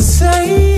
yourself